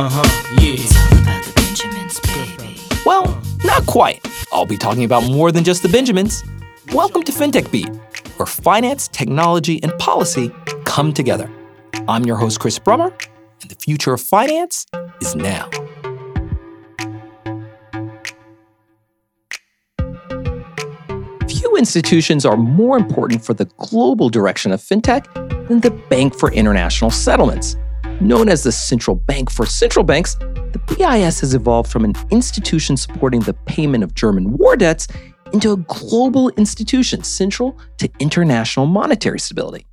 Uh huh, yeah. It's all about the Benjamins, baby. Well, not quite. I'll be talking about more than just the Benjamins. Welcome to FinTech Beat, where finance, technology, and policy come together. I'm your host, Chris Brummer, and the future of finance is now. Few institutions are more important for the global direction of fintech than the Bank for International Settlements. Known as the Central Bank for Central Banks, the BIS has evolved from an institution supporting the payment of German war debts into a global institution central to international monetary stability.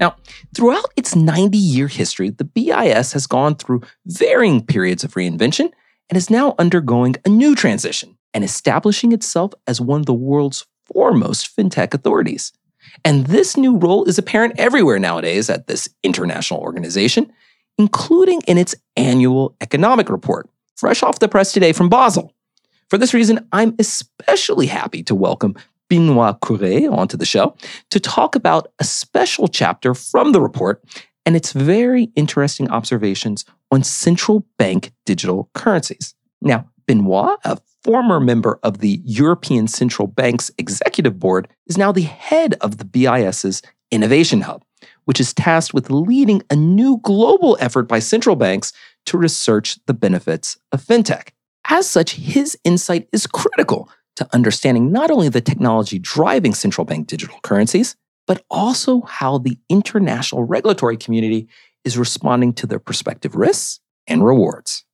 Now, throughout its 90 year history, the BIS has gone through varying periods of reinvention and is now undergoing a new transition and establishing itself as one of the world's foremost fintech authorities. And this new role is apparent everywhere nowadays at this international organization, including in its annual economic report, fresh off the press today from Basel. For this reason, I'm especially happy to welcome Benoit Cœuré onto the show to talk about a special chapter from the report and its very interesting observations on central bank digital currencies. Now, Benoit, a former member of the European Central Bank's executive board, is now the head of the BIS's Innovation Hub, which is tasked with leading a new global effort by central banks to research the benefits of fintech. As such, his insight is critical to understanding not only the technology driving central bank digital currencies, but also how the international regulatory community is responding to their prospective risks and rewards.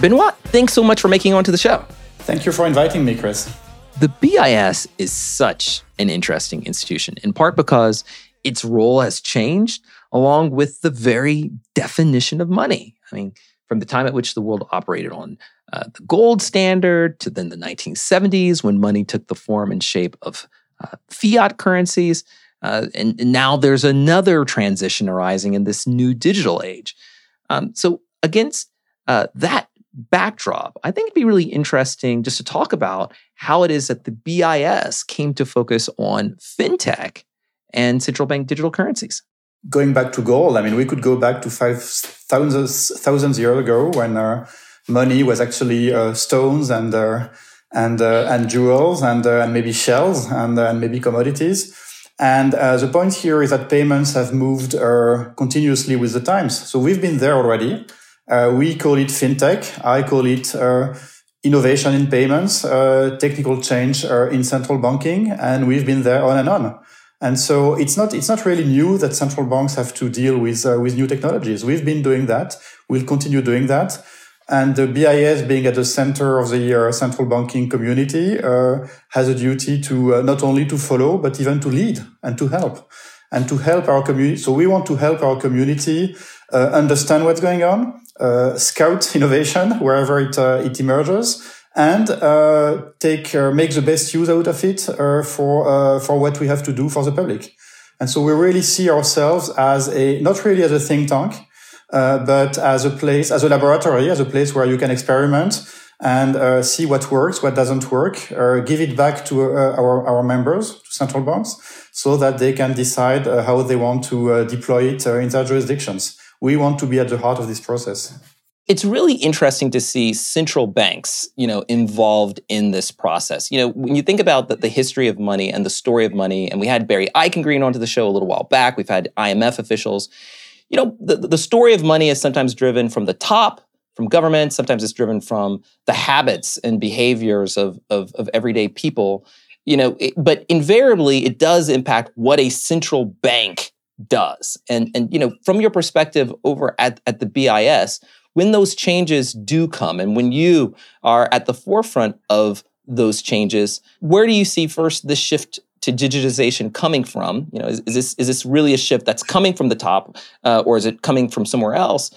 Benoit, thanks so much for making it onto the show. Thank you for inviting me, Chris. The BIS is such an interesting institution, in part because its role has changed along with the very definition of money. I mean, from the time at which the world operated on uh, the gold standard to then the 1970s when money took the form and shape of uh, fiat currencies. Uh, and, and now there's another transition arising in this new digital age. Um, so, against uh, that backdrop, I think it'd be really interesting just to talk about how it is that the BIS came to focus on fintech and central bank digital currencies. Going back to gold, I mean, we could go back to five thousands, thousands years ago when uh, money was actually uh, stones and uh, and uh, and jewels and uh, and maybe shells and, uh, and maybe commodities. And the point here is that payments have moved continuously with the times. So we've been there already. We call it fintech. I call it innovation in payments, technical change in central banking, and we've been there on and on. And so it's not it's not really new that central banks have to deal with uh, with new technologies. We've been doing that. We'll continue doing that. And the BIS, being at the center of the uh, central banking community, uh, has a duty to uh, not only to follow but even to lead and to help and to help our community. So we want to help our community uh, understand what's going on, uh, scout innovation wherever it it emerges and uh, take uh, make the best use out of it uh, for for what we have to do for the public. And so we really see ourselves as a not really as a think tank, but as a place, as a laboratory, as a place where you can experiment and uh, see what works, what doesn't work, uh, give it back to uh, our, our members, to central banks, so that they can decide how they want to deploy it in their jurisdictions. We want to be at the heart of this process it's really interesting to see central banks, you know, involved in this process. You know, when you think about the, the, history of money and the story of money, and we had Barry Eichengreen onto the show a little while back. We've had IMF officials. You know, the, the story of money is sometimes driven from the top, from government. Sometimes it's driven from the habits and behaviors of, of, of everyday people. You know, it, but invariably it does impact what a central bank does. And, and you know, from your perspective over at, at the BIS, when those changes do come and when you are at the forefront of those changes, where do you see first this shift to digitization coming from? You know, is, is this is this really a shift that's coming from the top, uh, or is it coming from somewhere else?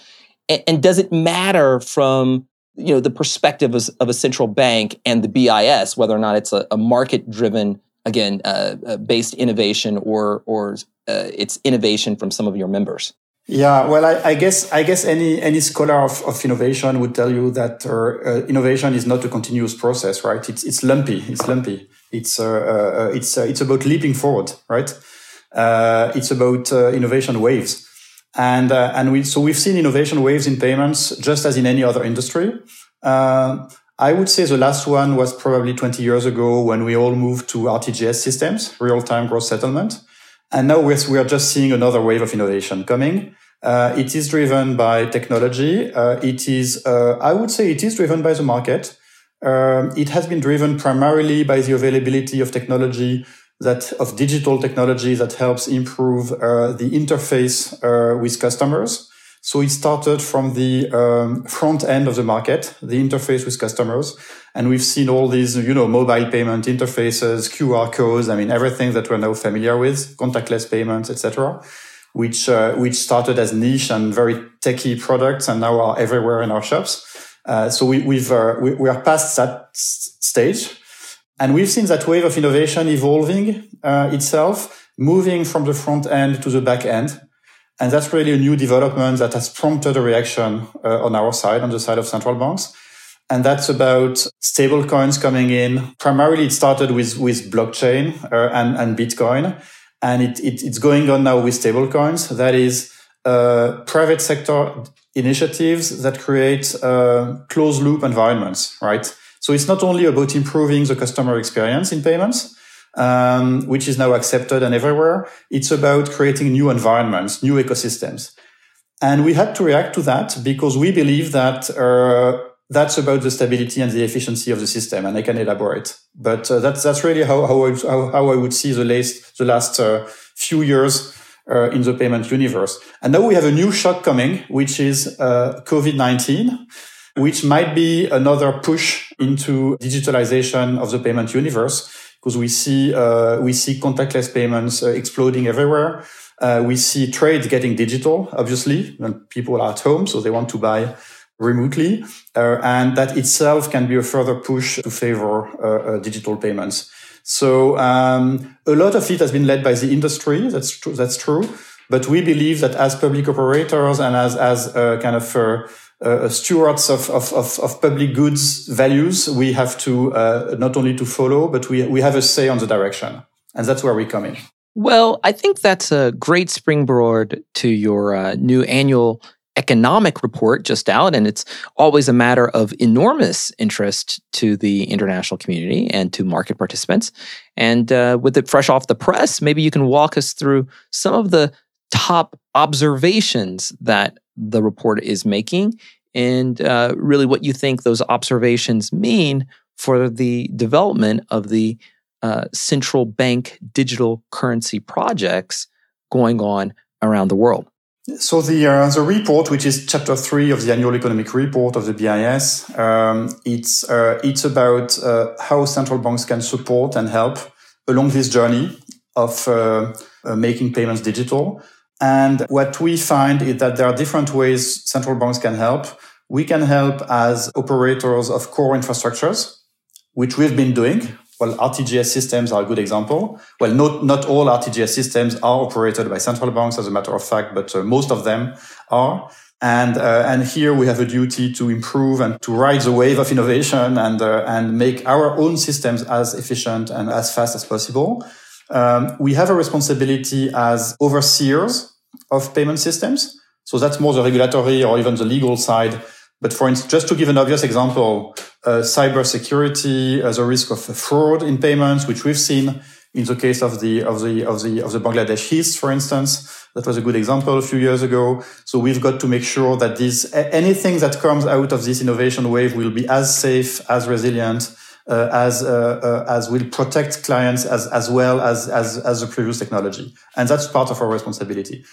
And, and, does it matter from you know the perspective of, of, a central bank and the BIS, whether or not it's a, a market driven again uh, uh, based innovation or or uh, it's innovation from some of your members? Yeah, well, I, I, guess I guess any any scholar of, of innovation would tell you that uh, uh, innovation is not a continuous process, right? It's it's lumpy. It's lumpy. It's uh, uh it's it's about leaping forward, right? Uh, it's about innovation waves, and and we so we've seen innovation waves in payments just as in any other industry. I would say the last one was probably 20 years ago when we all moved to RTGS systems, real time gross settlement. And now we're, we are just seeing another wave of innovation coming. Uh, it is driven by technology. Uh, it is, uh, I would say it is driven by the market. Um, it has been driven primarily by the availability of technology that of digital technology that helps improve uh, the interface uh, with customers. So it started from the um, front end of the market, the interface with customers. And we've seen all these, you know, mobile payment interfaces, QR codes. I mean, everything that we're now familiar with, contactless payments, etc., which, uh, which started as niche and very techy products and now are everywhere in our shops. Uh, so we, we've, uh, we, we, are past that stage. And we've seen that wave of innovation evolving uh, itself, moving from the front end to the back end. And that's really a new development that has prompted a reaction uh, on our side, on the side of central banks. And that's about stable coins coming in. Primarily, it started with, with blockchain uh, and, and Bitcoin. And it, it, it's going on now with stable coins. That is uh, private sector initiatives that create uh, closed loop environments, right? So it's not only about improving the customer experience in payments, um, which is now accepted and everywhere. It's about creating new environments, new ecosystems. And we had to react to that because we believe that uh, that's about the stability and the efficiency of the system. And I can elaborate. But uh, that's, that's really how, how, I, how, how I would see the last, the last uh, few years uh, in the payment universe. And now we have a new shock coming, which is uh, COVID-19 which might be another push into digitalization of the payment universe because we see uh, we see contactless payments uh, exploding everywhere. Uh, we see trade getting digital, obviously, when people are at home, so they want to buy remotely, uh, and that itself can be a further push to favor uh, uh, digital payments. So um, a lot of it has been led by the industry. That's true. That's true. But we believe that as public operators and as as kind of uh, stewards of, of, of, of, public goods values, we have to uh, not only to follow, but we, we have a say on the direction. And that's where we come in. Well, I think that's a great springboard to your uh, new annual economic report just out. And it's always a matter of enormous interest to the international community and to market participants. And uh, with it fresh off the press, maybe you can walk us through some of the top observations that the report is making and uh, really what you think those observations mean for the development of the uh, central bank digital currency projects going on around the world. So the uh, the report, which is chapter three of the annual economic report of the BIS, um, it's uh, it's about uh, how central banks can support and help along this journey of uh, making payments digital. And what we find is that there are different ways central banks can help. We can help as operators of core infrastructures, which we've been doing. Well, RTGS systems are a good example. Well, not, not all RTGS systems are operated by central banks, as a matter of fact, but uh, most of them are. And, uh, and here we have a duty to improve and to ride the wave of innovation and, uh, and make our own systems as efficient and as fast as possible. Um, we have a responsibility as overseers of payment systems. So that's more the regulatory or even the legal side. But for instance, just to give an obvious example, uh, cybersecurity, as a risk of fraud in payments, which we've seen in the case of the of the of the of the Bangladesh heist, for instance, that was a good example a few years ago. So we've got to make sure that this anything that comes out of this innovation wave will be as safe, as resilient, uh, as uh, uh, as will protect clients as as well as as as the previous technology, and that's part of our responsibility.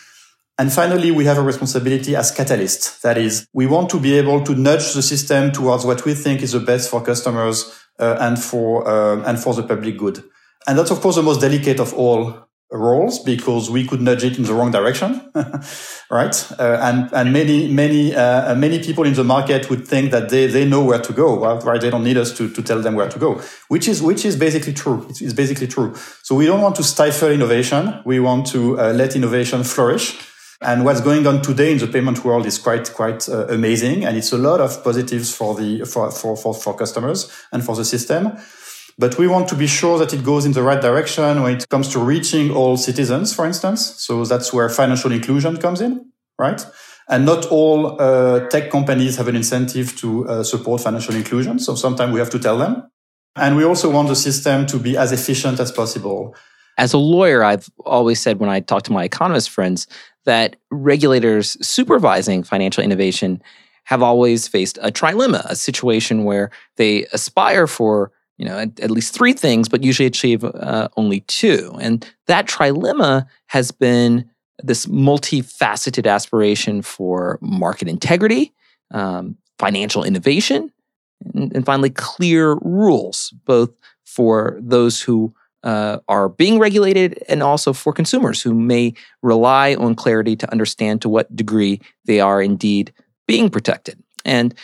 And finally, we have a responsibility as catalyst. That is, we want to be able to nudge the system towards what we think is the best for customers uh, and for uh, and for the public good. And that's of course the most delicate of all roles because we could nudge it in the wrong direction, right? Uh, and and many many uh, many people in the market would think that they they know where to go, right? They don't need us to to tell them where to go, which is which is basically true. It's, it's basically true. So we don't want to stifle innovation. We want to uh, let innovation flourish. And what's going on today in the payment world is quite quite uh, amazing, and it's a lot of positives for the for, for for for customers and for the system. But we want to be sure that it goes in the right direction when it comes to reaching all citizens, for instance. So that's where financial inclusion comes in, right? And not all uh, tech companies have an incentive to uh, support financial inclusion. So sometimes we have to tell them. And we also want the system to be as efficient as possible. As a lawyer, I've always said when I talk to my economist friends that regulators supervising financial innovation have always faced a trilemma, a situation where they aspire for you know at, at least three things, but usually achieve uh, only two. And that trilemma has been this multifaceted aspiration for market integrity, um, financial innovation, and, and finally clear rules, both for those who uh, are being regulated and also for consumers who may rely on clarity to understand to what degree they are indeed being protected. And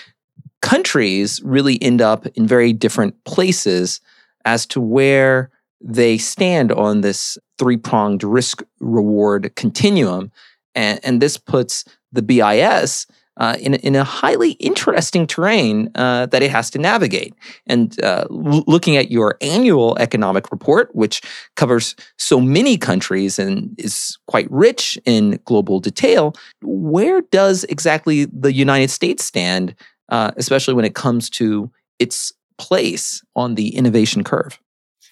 countries really end up in very different places as to where they stand on this three pronged risk reward continuum. And, and, this puts the BIS uh, in, in a highly interesting terrain uh, that it has to navigate. And uh, l- looking at your annual economic report, which covers so many countries and is quite rich in global detail, where does exactly the United States stand, uh, especially when it comes to its place on the innovation curve?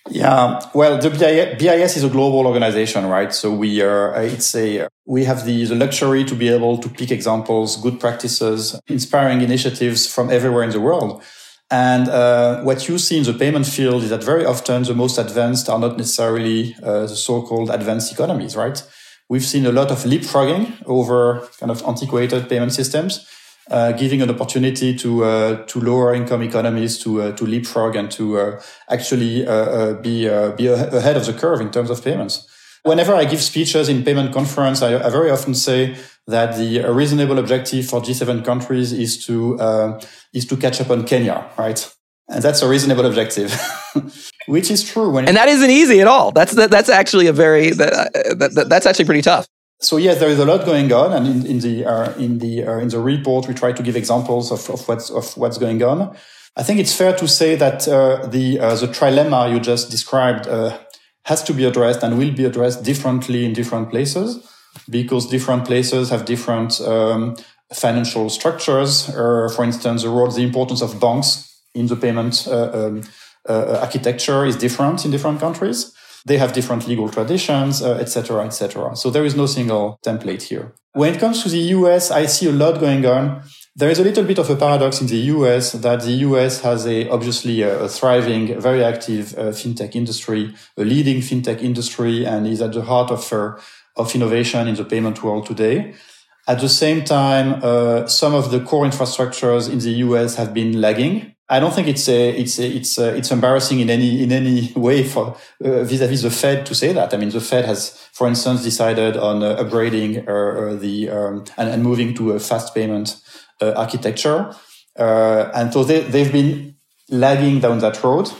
Yeah, well, the BIS is a global organization, right? So we are, it's a, we have the, the luxury to be able to pick examples, good practices, inspiring initiatives from everywhere in the world. And uh, what you see in the payment field is that very often the most advanced are not necessarily uh, the so-called advanced economies, right? We've seen a lot of leapfrogging over kind of antiquated payment systems uh, giving an opportunity to uh, to lower income economies to uh, to leapfrog and to uh, actually uh, uh, be be ahead of the curve in terms of payments. Whenever I give speeches in payment conference, I, I very often say that the reasonable objective for G7 countries is to is to catch up on Kenya, right? And that's a reasonable objective, which is true. When and that isn't easy at all. That's that, that's actually a very that, that, that's actually pretty tough so yes, there is a lot going on, and in, in the uh, in the uh, in the report we try to give examples of, of what's of what's going on. I think it's fair to say that uh, the uh, the trilemma you just described uh, has to be addressed and will be addressed differently in different places because different places have different um, financial structures. Uh, for instance, the role, the importance of banks in the payment um, architecture is different in different countries. They have different legal traditions, etc., uh, etc. Et so there is no single template here. When it comes to the US, I see a lot going on. There is a little bit of a paradox in the US that the US has a obviously a, thriving, very active uh, fintech industry, a leading fintech industry, and is at the heart of uh, of innovation in the payment world today. At the same time, uh, some of the core infrastructures in the US have been lagging. I don't think it's a, it's a, it's a, it's embarrassing in any in any way for uh, vis-a-vis the Fed to say that. I mean, the Fed has, for instance, decided on uh, upgrading uh, uh the um, and, and, moving to a fast payment uh, architecture, and so they they've been lagging down that road.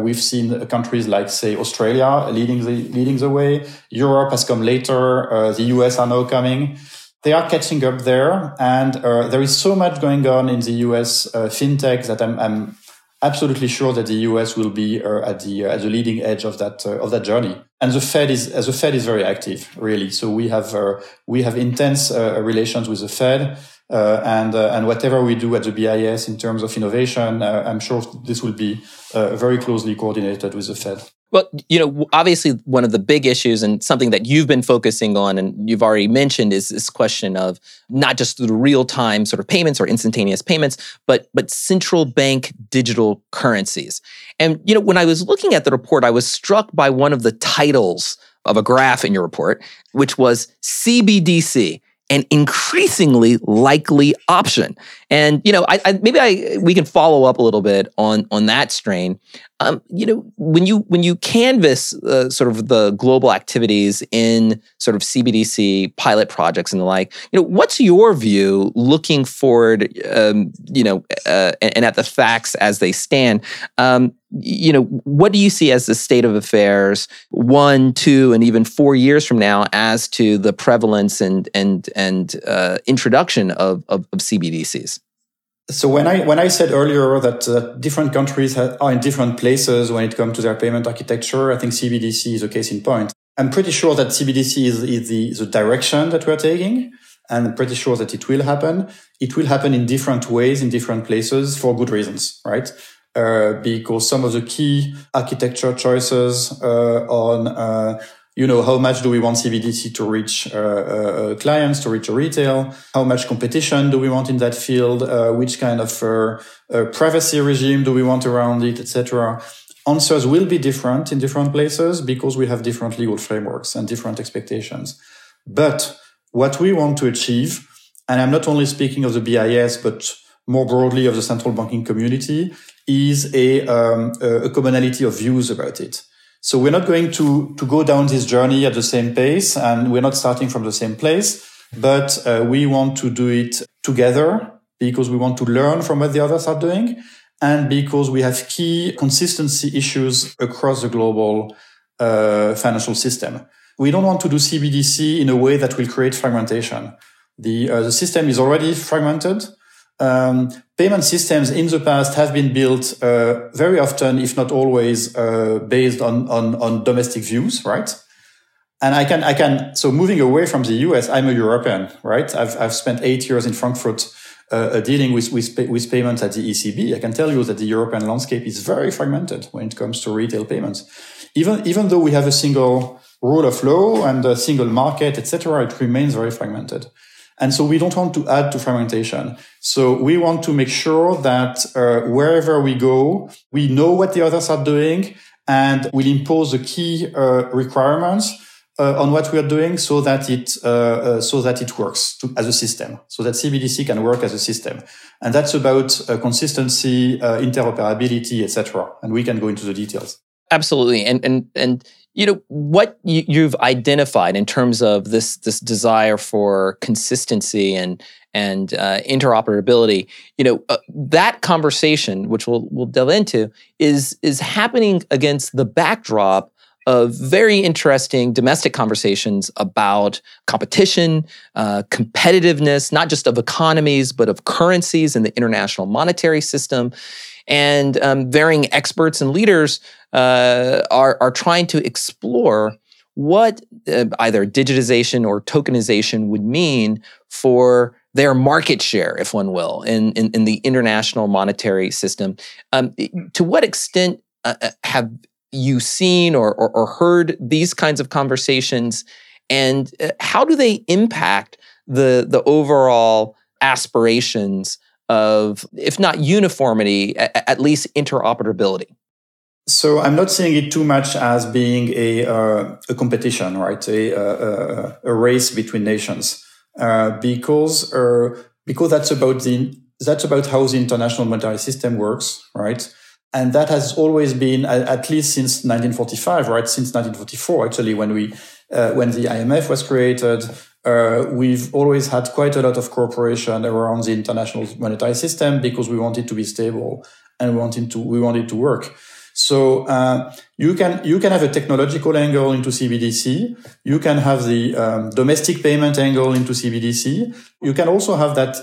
we've seen countries like, say, Australia leading the leading the way. Europe has come later. the US are now coming they are catching up there, and uh, there is so much going on in the US uh, fintech that I'm, I'm, absolutely sure that the US will be uh, at the uh, at the leading edge of that uh, of that journey. And the Fed is as the Fed is very active, really. So we have uh, we have intense relations with the Fed. and and whatever we do at the BIS in terms of innovation, I'm sure this will be very closely coordinated with the Fed. Well, you know, obviously, one of the big issues and something that you've been focusing on and you've already mentioned is this question of not just the real time sort of payments or instantaneous payments, but but central bank digital currencies. And you know, when I was looking at the report, I was struck by one of the titles of a graph in your report, which was CBDC an increasingly likely option. And you know, I, I, maybe I we can follow up a little bit on on that strain. Um, you know, when you when you canvass uh, sort of the global activities in sort of CBDC pilot projects and the like, you know, what's your view looking forward? Um, you know, uh, and, and, at the facts as they stand. Um, you know, what do you see as the state of affairs one, two, and even four years from now as to the prevalence and and and uh, introduction of, of, of CBDCs? So when I when I said earlier that uh, different countries are in different places when it comes to their payment architecture, I think CBDC is a case in point. I'm pretty sure that CBDC is, is the, the direction that we're taking, and I'm pretty sure that it will happen. It will happen in different ways in different places for good reasons, right? Uh, because some of the key architecture choices uh, on uh, you know, how much do we want CBDC to reach uh, uh, clients, to reach retail? How much competition do we want in that field? Uh, which kind of uh, uh, privacy regime do we want around it, etc. Answers will be different in different places because we have different legal frameworks and different expectations. But what we want to achieve, and I'm not only speaking of the BIS, but more broadly of the central banking community, is a, um, a commonality of views about it. So we're not going to, to go down this journey at the same pace and we're not starting from the same place, but uh, we want to do it together because we want to learn from what the others are doing and because we have key consistency issues across the global uh, financial system. We don't want to do CBDC in a way that will create fragmentation. The, uh, the system is already fragmented. Um, payment systems in the past have been built uh, very often, if not always, uh, based on, on, on domestic views, right? And I can, I can, so moving away from the US, I'm a European, right? I've, I've spent eight years in Frankfurt uh, dealing with, with, with payments at the ECB. I can tell you that the European landscape is very fragmented when it comes to retail payments. Even, even though we have a single rule of law and a single market, etc., it remains very fragmented. And so we don't want to add to fragmentation. So we want to make sure that uh, wherever we go, we know what the others are doing and we'll impose the key uh, requirements uh, on what we are doing so that it uh, uh, so that it works to, as a system, so that CBDC can work as a system, and that's about uh, consistency, interoperability, etc. And we can go into the details. Absolutely, and and and you know what you've identified in terms of this this desire for consistency and and uh, interoperability you know uh, that conversation which we'll we'll delve into is is happening against the backdrop of very interesting domestic conversations about competition, uh, competitiveness, not just of economies, but of currencies and the international monetary system. And um, varying experts and leaders uh, are, are trying to explore what uh, either digitization or tokenization would mean for their market share, if one will, in, in, in the international monetary system. Um, to what extent uh, uh, have you seen or, or, or, heard these kinds of conversations, and uh, how do they impact the, the overall aspirations of, if not uniformity, at, least interoperability? So I'm not seeing it too much as being a uh, a competition, right? A, a, a race between nations, uh, because uh, because that's about the that's about how the international monetary system works, right? And that has always been, at least since 1945, right? Since 1944, actually, when we uh, when the IMF was created, uh, we've always had quite a lot of cooperation around the international monetary system because we wanted to be stable and we to we wanted to work. So uh, you can you can have a technological angle into CBDC. You can have the um, domestic payment angle into CBDC. You can also have that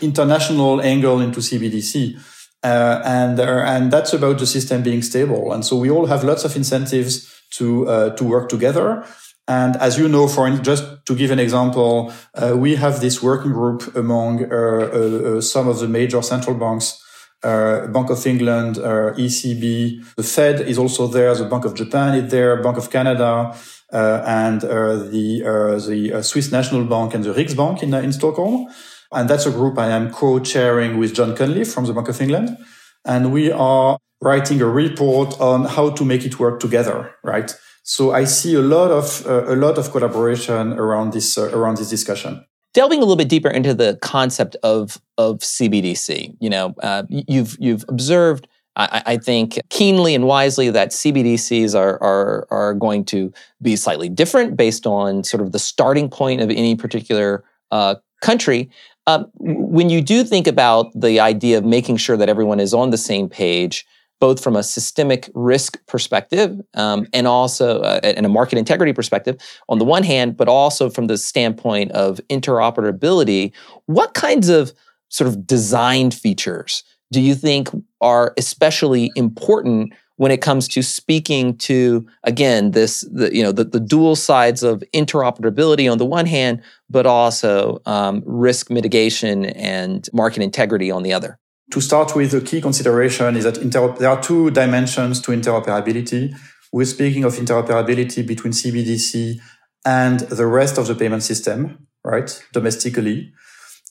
international angle into CBDC. Uh, and uh, and that's about the system being stable. And so we all have lots of incentives to uh, to work together. And as you know, for just to give an example, uh, we have this working group among uh, some of the major central banks uh, Bank of England, uh, ECB, the Fed is also there, the Bank of Japan is there, Bank of Canada, uh, and uh, the uh, the uh, Swiss National Bank and the Riksbank in in Stockholm. And that's a group I am co-chairing with Jon Cunliffe from the Bank of England, and we are writing a report on how to make it work together, right? So I see a lot of a lot of collaboration around this around this discussion delving a little bit deeper into the concept of of CBDC, you know, uh, you've you've observed I, I think keenly and wisely that CBDCs are, are, are going to be slightly different based on sort of the starting point of any particular uh, country. Um, when you do think about the idea of making sure that everyone is on the same page, both from a systemic risk perspective um, and also uh, and a market integrity perspective on the one hand, but also from the standpoint of interoperability, what kinds of sort of design features do you think are especially important when it comes to speaking to again this the, you know the, the dual sides of interoperability on the one hand but also um, risk mitigation and market integrity on the other to start with the key consideration is that there are two dimensions to interoperability we're speaking of interoperability between cbdc and the rest of the payment system right domestically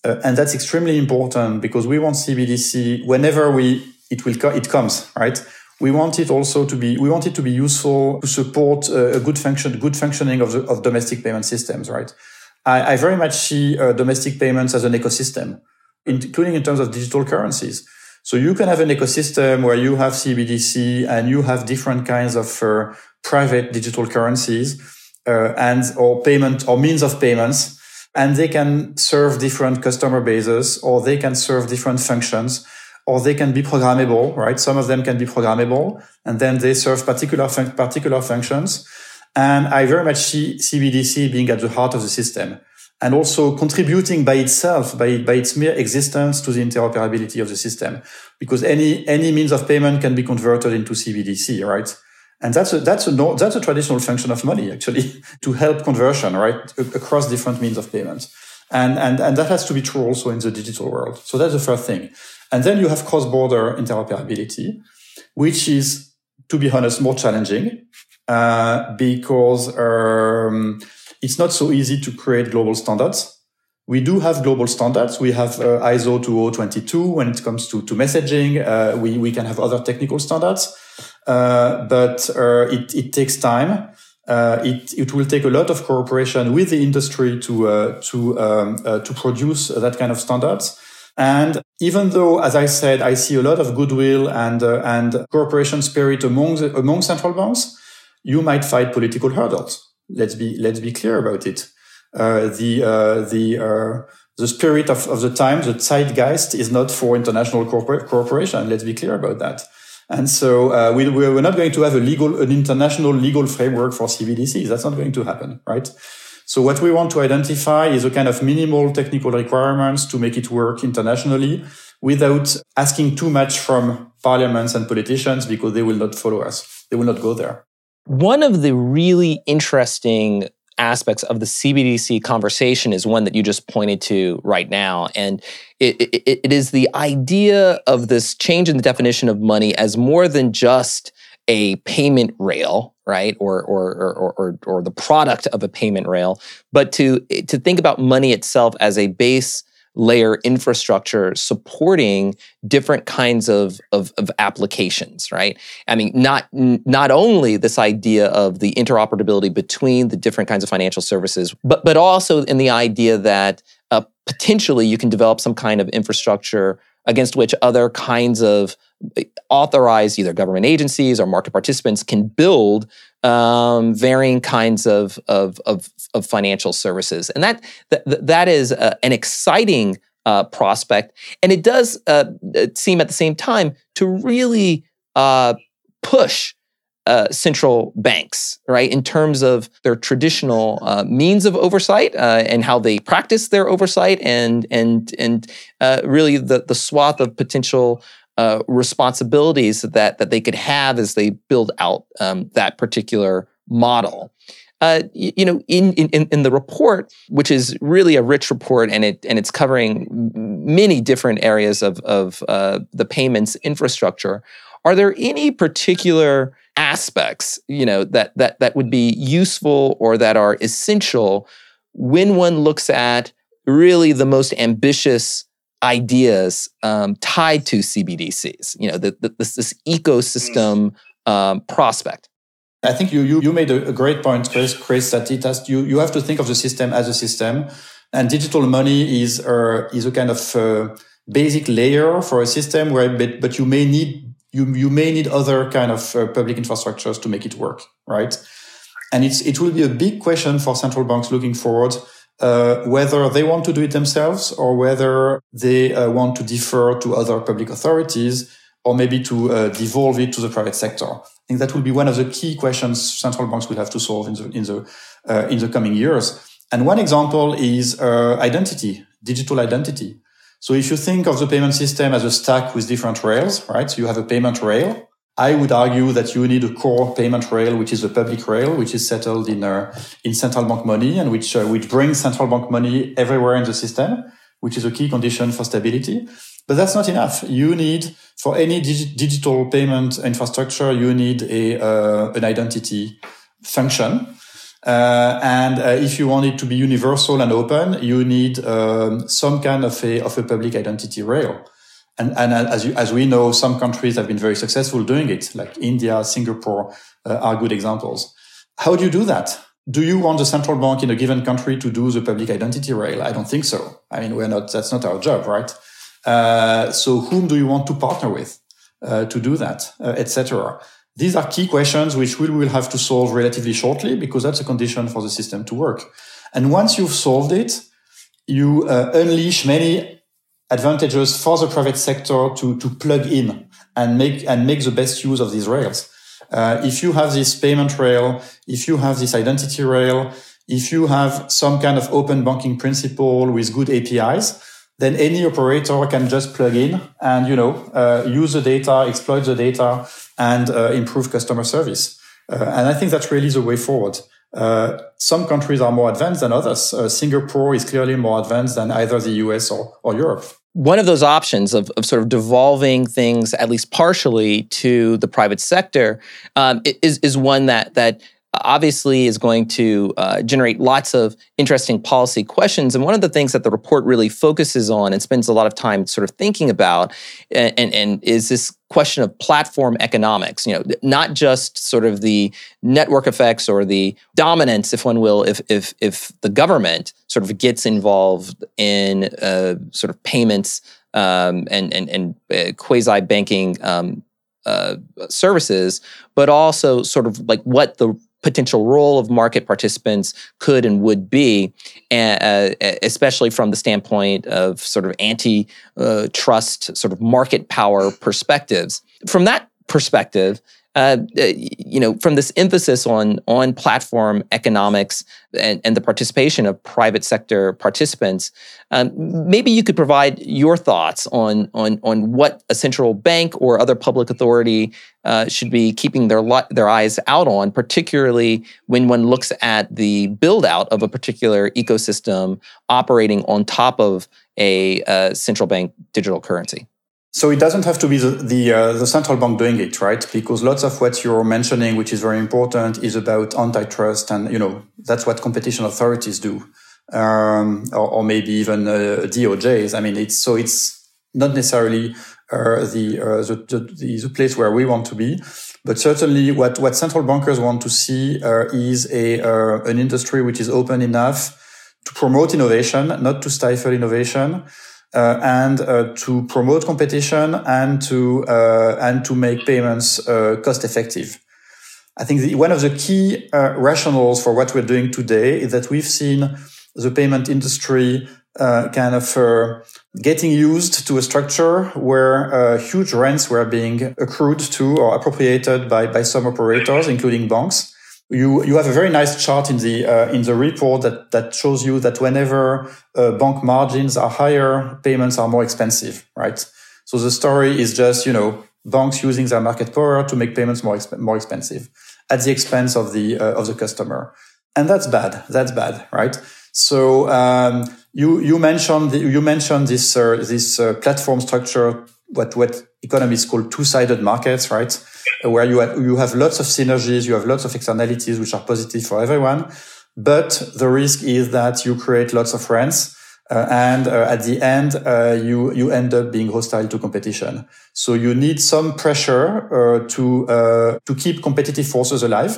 uh, and that's extremely important because we want CBDC whenever we it will co- it comes right. We want it also to be we want it to be useful to support uh, a good function good functioning of the, of domestic payment systems right. I, I very much see uh, domestic payments as an ecosystem, including in terms of digital currencies. So you can have an ecosystem where you have CBDC and you have different kinds of uh, private digital currencies uh, and or payment or means of payments and they can serve different customer bases or they can serve different functions or they can be programmable, right? Some of them can be programmable and then they serve particular, fun- particular functions. And I very much see CBDC being at the heart of the system and also contributing by itself, by, by its mere existence to the interoperability of the system. Because any, any means of payment can be converted into CBDC, right? And that's a, that's a, that's a traditional function of money, actually, to help conversion, right? Across different means of payment. And, and, and that has to be true also in the digital world. So that's the first thing. And then you have cross-border interoperability, which is, to be honest, more challenging, uh, because, um, it's not so easy to create global standards. We do have global standards. We have uh, ISO 20022 when it comes to, to messaging. Uh, we, we can have other technical standards. Uh, but uh, it, it takes time. Uh, it, it will take a lot of cooperation with the industry to to um, to produce that kind of standards. And even though, as I said, I see a lot of goodwill and uh, and cooperation spirit among the, among central banks, you might fight political hurdles. Let's be let's be clear about it. Uh, the uh, the the spirit of, of the time, the zeitgeist, is not for international cooperation. Let's be clear about that. And so uh, we, we're not going to have a legal, an international legal framework for CBDCs. That's not going to happen, right? So what we want to identify is a kind of minimal technical requirements to make it work internationally without asking too much from parliaments and politicians because they will not follow us. They will not go there. One of the really interesting aspects of the CBDC conversation is one that you just pointed to right now. And it, it, it is the idea of this change in the definition of money as more than just a payment rail, right? Or, or, or, or, or the product of a payment rail, but to, to think about money itself as a base layer infrastructure supporting different kinds of, of, of, applications, right? I mean, not, not only this idea of the interoperability between the different kinds of financial services, but, but also in the idea that uh, potentially you can develop some kind of infrastructure against which other kinds of uh, authorized either government agencies or market participants can build um, varying kinds of, of, of, of, financial services. And that, that, that is uh, an exciting uh, prospect. And it does uh, seem at the same time to really uh, push uh, central banks, right, in terms of their traditional uh, means of oversight uh, and how they practice their oversight, and and and uh, really the the swath of potential uh, responsibilities that that they could have as they build out um, that particular model. Uh, you, you, know, in, in in the report, which is really a rich report, and it and it's covering many different areas of of uh, the payments infrastructure. Are there any particular aspects, you know, that that that would be useful or that are essential when one looks at really the most ambitious ideas um, tied to CBDCs, you know, the, the, this, this, ecosystem um, prospect. I think you, you, you made a, great point, Chris, Chris, that it has, you, you have to think of the system as a system. And digital money is, uh, is a kind of uh, basic layer for a system where, but, but you may need you, you may need other kind of uh, public infrastructures to make it work, right? And it's, it will be a big question for central banks looking forward, uh, whether they want to do it themselves or whether they uh, want to defer to other public authorities or maybe to uh, devolve it to the private sector. I think that will be one of the key questions central banks will have to solve in the, in the, uh, in the coming years. And one example is uh, identity, digital identity. So if you think of the payment system as a stack with different rails, right? So you have a payment rail. I would argue that you need a core payment rail, which is a public rail, which is settled in uh, in central bank money and which uh, which brings central bank money everywhere in the system, which is a key condition for stability. But that's not enough. You need for any dig- digital payment infrastructure, you need a uh, an identity function uh, and uh, if you want it to be universal and open, you need um, some kind of a of a public identity rail. And, and as you, as we know, some countries have been very successful doing it, like India, Singapore uh, are good examples. How do you do that? Do you want the central bank in a given country to do the public identity rail? I don't think so. I mean, we're not. That's not our job, right? Uh, so, whom do you want to partner with uh, to do that, uh, etc. These are key questions which we will have to solve relatively shortly because that's a condition for the system to work. And once you've solved it, you uh, unleash many advantages for the private sector to, to plug in and make, and make the best use of these rails. Uh, if you have this payment rail, if you have this identity rail, if you have some kind of open banking principle with good APIs, then any operator can just plug in and, you know, uh, use the data, exploit the data and uh, improve customer service. Uh, and I think that's really the way forward. Uh, some countries are more advanced than others. Uh, Singapore is clearly more advanced than either the US or, or Europe. One of those options of, of sort of devolving things, at least partially, to the private sector um, is, is one that, that obviously is going to uh, generate lots of interesting policy questions. And one of the things that the report really focuses on and spends a lot of time sort of thinking about, and, and, and, is this question of platform economics. You know, not just sort of the network effects or the dominance, if one will, if if if the government sort of gets involved in uh, sort of payments um, and and and uh, quasi banking. Um, uh, services, but also sort of like what the potential role of market participants could and would be, uh, especially from the standpoint of sort of anti-trust, sort of market power perspectives. From that perspective, uh, uh, you know, from this emphasis on on platform economics and, and the participation of private sector participants, um, maybe you could provide your thoughts on on on what a central bank or other public authority uh, should be keeping their their eyes out on, particularly when one looks at the build out of a particular ecosystem operating on top of a uh, central bank digital currency. So it doesn't have to be the the, uh, the, central bank doing it, right? Because lots of what you're mentioning, which is very important, is about antitrust, and you know that's what competition authorities do, um, or, or, maybe even uh, DOJs. I mean, it's so it's not necessarily uh, the, uh, the, the, the place where we want to be, but certainly what what central bankers want to see uh, is a uh, an industry which is open enough to promote innovation, not to stifle innovation and uh, to promote competition and to uh, and to make payments uh, cost effective. I think the, one of the key uh, rationales for what we're doing today is that we've seen the payment industry uh, kind of getting used to a structure where huge rents were being accrued to or appropriated by, by some operators, including banks you you have a very nice chart in the uh, in the report that that shows you that whenever uh, bank margins are higher, payments are more expensive, right? So the story is just you know banks using their market power to make payments more exp- more expensive at the expense of the uh, of the customer, and that's bad. That's bad, right? So um, you you mentioned the, you mentioned this uh, this uh, platform structure, what what economists call two sided markets, right? Where you have, you have lots of synergies, you have lots of externalities which are positive for everyone. But the risk is that you create lots of rents. Uh, and uh, at the end, uh, you you end up being hostile to competition. So you need some pressure uh, to uh, to keep competitive forces alive,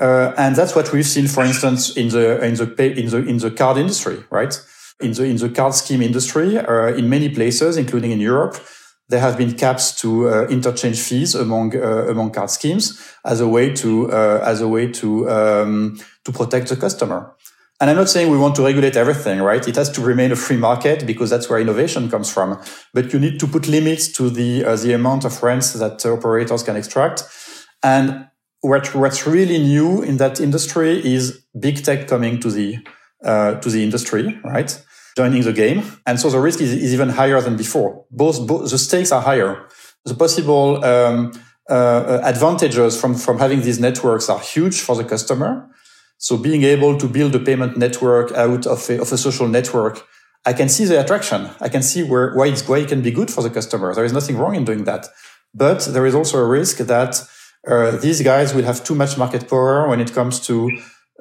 uh, and that's what we've seen, for instance, in the in the pay, in the in the card industry, right? In the in the card scheme industry, in many places, including in Europe, there have been caps to uh, interchange fees among uh, among card schemes as a way to uh, as a way to um, to protect the customer. And I'm not saying we want to regulate everything, right? It has to remain a free market because that's where innovation comes from. But you need to put limits to the uh, the amount of rents that operators can extract. And what, what's really new in that industry is big tech coming to the uh, to the industry, right? Joining the game, and so the risk is, is even higher than before. Both, both the stakes are higher. The possible um, uh, advantages from from having these networks are huge for the customer. So being able to build a payment network out of a, of a social network, I can see the attraction. I can see where why it's why it can be good for the customer. There is nothing wrong in doing that, but there is also a risk that uh, these guys will have too much market power when it comes to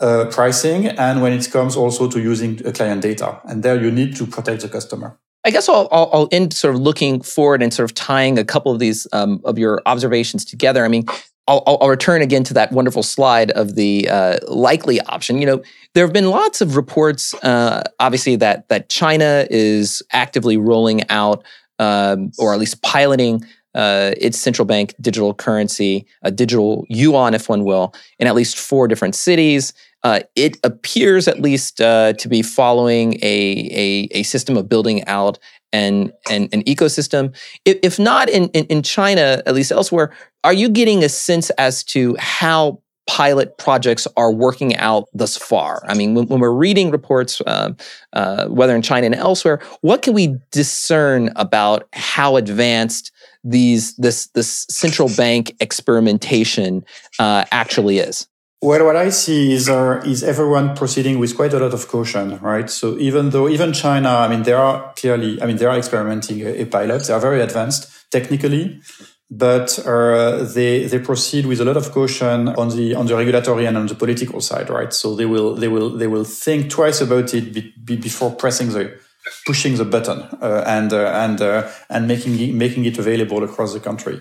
uh, pricing and when it comes also to using client data. And there you need to protect the customer. I guess I'll, I'll, I'll, end sort of looking forward and sort of tying a couple of these um, of your observations together. I mean, I'll, I'll, return again to that wonderful slide of the uh, likely option. You know, there have been lots of reports, uh, obviously, that that China is actively rolling out um, or at least piloting uh, its central bank digital currency, a digital yuan, if one will, in at least four different cities. Uh, it appears, at least, uh, to be following a, a, a, system of building out an, an, an ecosystem. If, if not in, in, in China, at least elsewhere, are you getting a sense as to how pilot projects are working out thus far? I mean, when, when we're reading reports, uh, uh, whether in China and elsewhere, what can we discern about how advanced these this this central bank experimentation uh, actually is? Well, what I see is uh, is everyone proceeding with quite a lot of caution, right? So even though even China, I mean, they are clearly, I mean, they are experimenting a, a pilot. They are very advanced technically, but uh, they they proceed with a lot of caution on the on the regulatory and on the political side, right? So they will they will they will think twice about it be, be before pressing the pushing the button uh, and uh, and uh, and making making it available across the country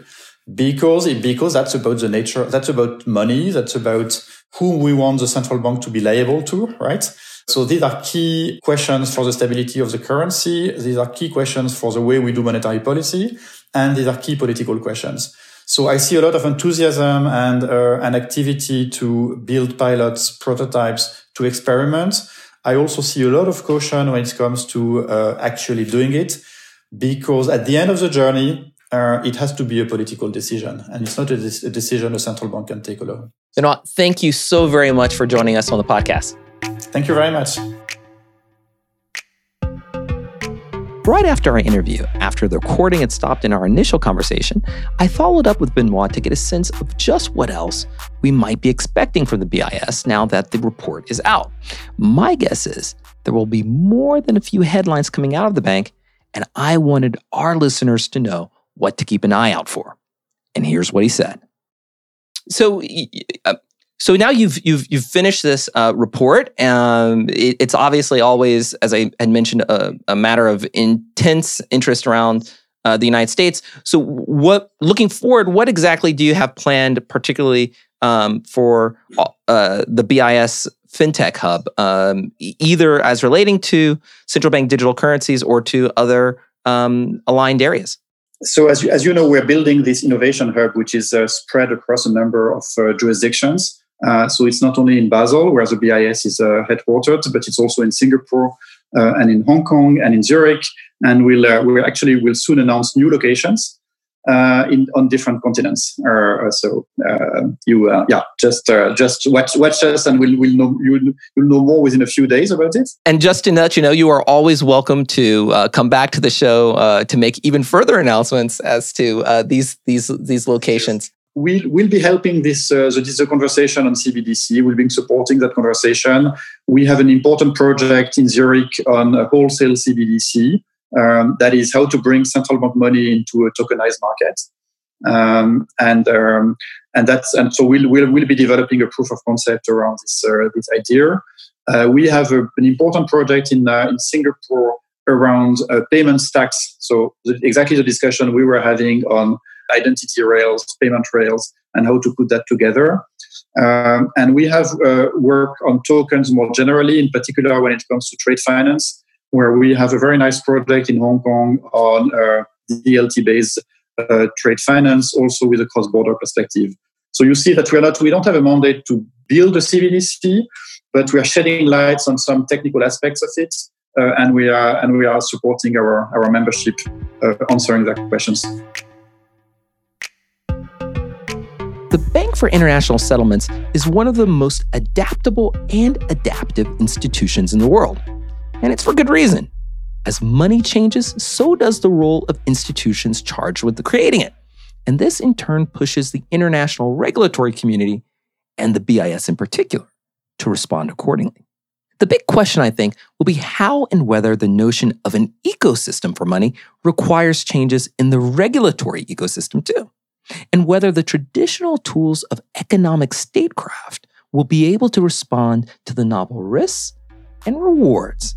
because because that's about the nature that's about money that's about whom we want the central bank to be liable to right so these are key questions for the stability of the currency these are key questions for the way we do monetary policy and these are key political questions so I see a lot of enthusiasm and uh, an activity to build pilots, prototypes, to experiment. I also see a lot of caution when it comes to uh, actually doing it, because at the end of the journey, uh, it has to be a political decision, and it's not a, de- a decision a central bank can take alone. Benoit, thank you so very much for joining us on the podcast. Thank you very much. Right after our interview, after the recording had stopped in our initial conversation, I followed up with Benoit to get a sense of just what else we might be expecting from the BIS now that the report is out. My guess is there will be more than a few headlines coming out of the bank, and I wanted our listeners to know what to keep an eye out for. And here's what he said. So, uh, so now you've you've you've finished this uh, report. Um, it, it's obviously always, as I had mentioned, a, a matter of intense interest around uh, the United States. So, what looking forward, what exactly do you have planned, particularly um, for uh, the BIS FinTech Hub, um, either as relating to central bank digital currencies or to other um, aligned areas? So, as you, as you know, we're building this innovation hub, which is uh, spread across a number of uh, jurisdictions. Uh, so it's not only in Basel, where the BIS is uh, headquartered, but it's also in Singapore uh, and in Hong Kong and in Zurich. And we'll, uh, we actually will soon announce new locations uh, in on different continents. Uh, uh so uh, you, uh, yeah, just just watch watch us, and we'll, we'll know you'll, you'll know more within a few days about it. And just to let you know, you are always welcome to come back to the show to make even further announcements as to these these these locations we'll, we'll be helping this, uh, the, the conversation on CBDC. We'll be supporting that conversation. We have an important project in Zurich on a wholesale CBDC. Um, that is how to bring central bank money into a tokenized market. Um, and um, and that's and so we'll, we'll we'll be developing a proof of concept around this uh, this idea. Uh, we have a, an important project in uh, in Singapore around uh, payment stacks. So the, exactly the discussion we were having on identity rails, payment rails, and how to put that together. Um, and we have uh, work on tokens more generally, in particular when it comes to trade finance, where we have a very nice project in Hong Kong on uh, DLT based uh, trade finance, also with a cross border perspective. So you see that we are not we don't have a mandate to build a CBDC, but we are shedding lights on some technical aspects of it, uh, and we are and we are supporting our our membership uh, answering their questions. The Bank for International Settlements is one of the most adaptable and adaptive institutions in the world. And it's for good reason. As money changes, so does the role of institutions charged with creating it. And this in turn pushes the international regulatory community and the BIS in particular to respond accordingly. The big question, I think, will be how and whether the notion of an ecosystem for money requires changes in the regulatory ecosystem too, and whether the traditional tools of economic statecraft will be able to respond to the novel risks and rewards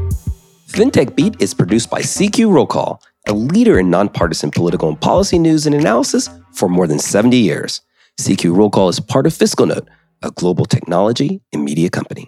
FinTech Beat is produced by CQ Roll Call, a leader in nonpartisan political and policy news and analysis for more than 70 years. CQ Roll Call is part of FiscalNote, a global technology and media company.